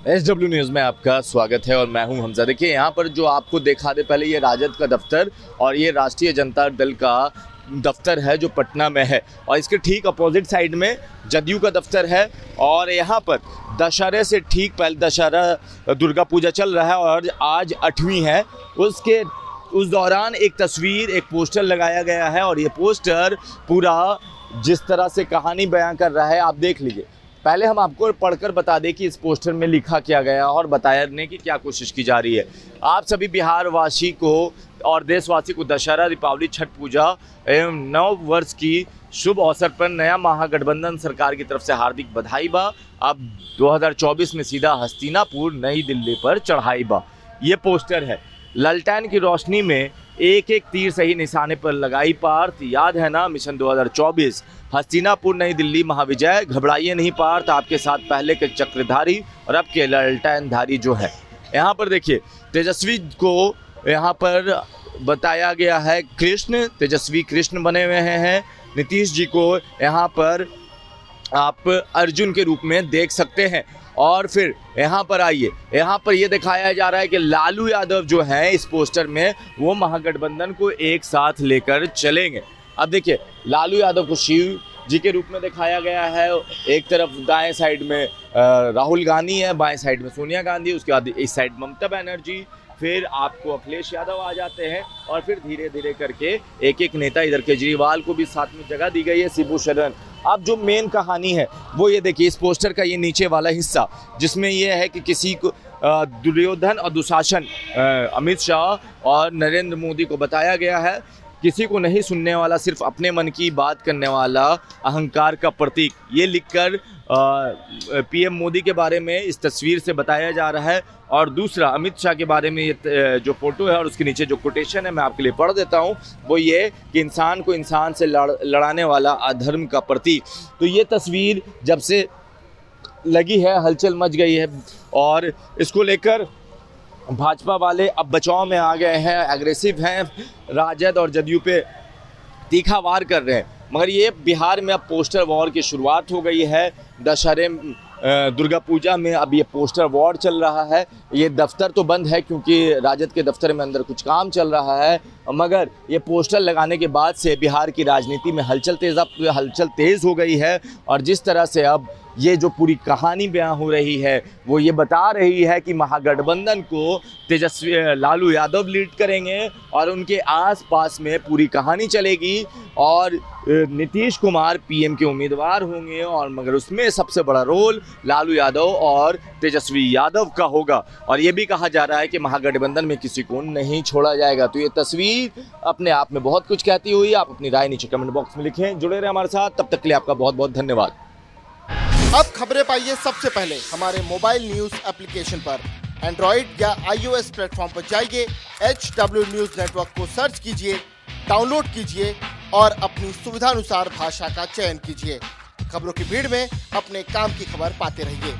S W news में आपका स्वागत है और मैं हूँ हमजा। देखिए, यहाँ पर जो आपको देखा, दे पहले ये राजद का दफ्तर और ये राष्ट्रीय जनता दल का दफ्तर है जो पटना में है और इसके ठीक अपोजिट साइड में जदयू का दफ्तर है और यहाँ पर दशहरे से ठीक पहले दशहरा, दुर्गा पूजा चल रहा है और आज आठवीं है। उसके, उस दौरान एक तस्वीर, एक पोस्टर लगाया गया है और ये पोस्टर पूरा जिस तरह से कहानी बयां कर रहा है, आप देख लीजिए। पहले हम आपको पढ़कर बता दें कि इस पोस्टर में लिखा क्या गया और बताने की क्या कोशिश की जा रही है। आप सभी बिहारवासी को और देशवासी को दशहरा, दीपावली, छठ पूजा एवं नव वर्ष की शुभ अवसर पर नया महागठबंधन सरकार की तरफ़ से हार्दिक बधाई बा। अब 2024 में सीधा हस्तिनापुर, नई दिल्ली पर चढ़ाई बा। ये पोस्टर है। ललटैन की रोशनी में एक एक तीर सही निशाने पर लगाई पार्थ याद है ना, मिशन 2024 हस्तिनापुर, नई दिल्ली महाविजय, घबराइए नहीं पार्थ आपके साथ पहले के चक्रधारी और अब के ललटैनधारी जो है। यहाँ पर देखिए, तेजस्वी को यहाँ पर बताया गया है कृष्ण। तेजस्वी कृष्ण बने हुए हैं। नीतीश जी को यहाँ पर आप अर्जुन के रूप में देख सकते हैं। और फिर यहाँ पर आइए। यहाँ पर ये दिखाया जा रहा है कि लालू यादव जो है इस पोस्टर में, वो महागठबंधन को एक साथ लेकर चलेंगे। अब देखिए, लालू यादव को शिव जी के रूप में दिखाया गया है। एक तरफ़ दाएँ साइड में राहुल गांधी है, बाएँ साइड में सोनिया गांधी, उसके बाद इस साइड ममता बनर्जी, फिर आपको अखिलेश यादव आ जाते हैं और फिर धीरे धीरे करके एक एक नेता इधर केजरीवाल को भी साथ में जगह दी गई है, शिबू शरण। अब जो मेन कहानी है, वो ये देखिए, इस पोस्टर का ये नीचे वाला हिस्सा, जिसमें ये है कि किसी को दुर्योधन और दुशासन अमित शाह और नरेंद्र मोदी को बताया गया है किसी को नहीं सुनने वाला, सिर्फ़ अपने मन की बात करने वाला अहंकार का प्रतीक। ये लिखकर पीएम मोदी के बारे में इस तस्वीर से बताया जा रहा है। और दूसरा, अमित शाह के बारे में ये जो फ़ोटो है और उसके नीचे जो कोटेशन है, मैं आपके लिए पढ़ देता हूँ। वो ये कि इंसान को इंसान से लड़, लड़ाने वाला अधर्म का प्रतीक। तो ये तस्वीर जब से लगी है, हलचल मच गई है। और इसको लेकर भाजपा वाले अब बचाव में आ गए हैं एग्रेसिव हैं, राजद और जदयू पे तीखा वार कर रहे हैं। मगर ये बिहार में अब पोस्टर वॉर की शुरुआत हो गई है। दशहरे दुर्गा पूजा में अब ये पोस्टर वॉर चल रहा है। ये दफ्तर तो बंद है क्योंकि राजद के दफ्तर में अंदर कुछ काम चल रहा है। मगर ये पोस्टर लगाने के बाद से बिहार की राजनीति में हलचल तेज, अब हलचल तेज़ हो गई है। और जिस तरह से अब ये जो पूरी कहानी बयां हो रही है, वो ये बता रही है कि महागठबंधन को तेजस्वी लालू यादव लीड करेंगे और उनके आसपास में पूरी कहानी चलेगी। और नीतीश कुमार पीएम के उम्मीदवार होंगे और मगर उसमें सबसे बड़ा रोल लालू यादव और तेजस्वी यादव का होगा। और ये भी कहा जा रहा है कि महागठबंधन में किसी को नहीं छोड़ा जाएगा। तो ये तस्वीर अपने आप में बहुत कुछ कहती हुई आप अपनी राय नीचे कमेंट बॉक्स में लिखें। जुड़े रहे हमारे साथ, तब तक के लिए आपका बहुत बहुत धन्यवाद। अब खबरें पाइए सबसे पहले। हमारे मोबाइल न्यूज़ एप्लीकेशन पर। एंड्रॉइड या आईओएस प्लेटफॉर्म पर जाइए एच डब्ल्यू न्यूज़ नेटवर्क को सर्च कीजिए डाउनलोड कीजिए और अपनी सुविधानुसार भाषा का चयन कीजिए। खबरों की भीड़ में अपने काम की खबर पाते रहिए।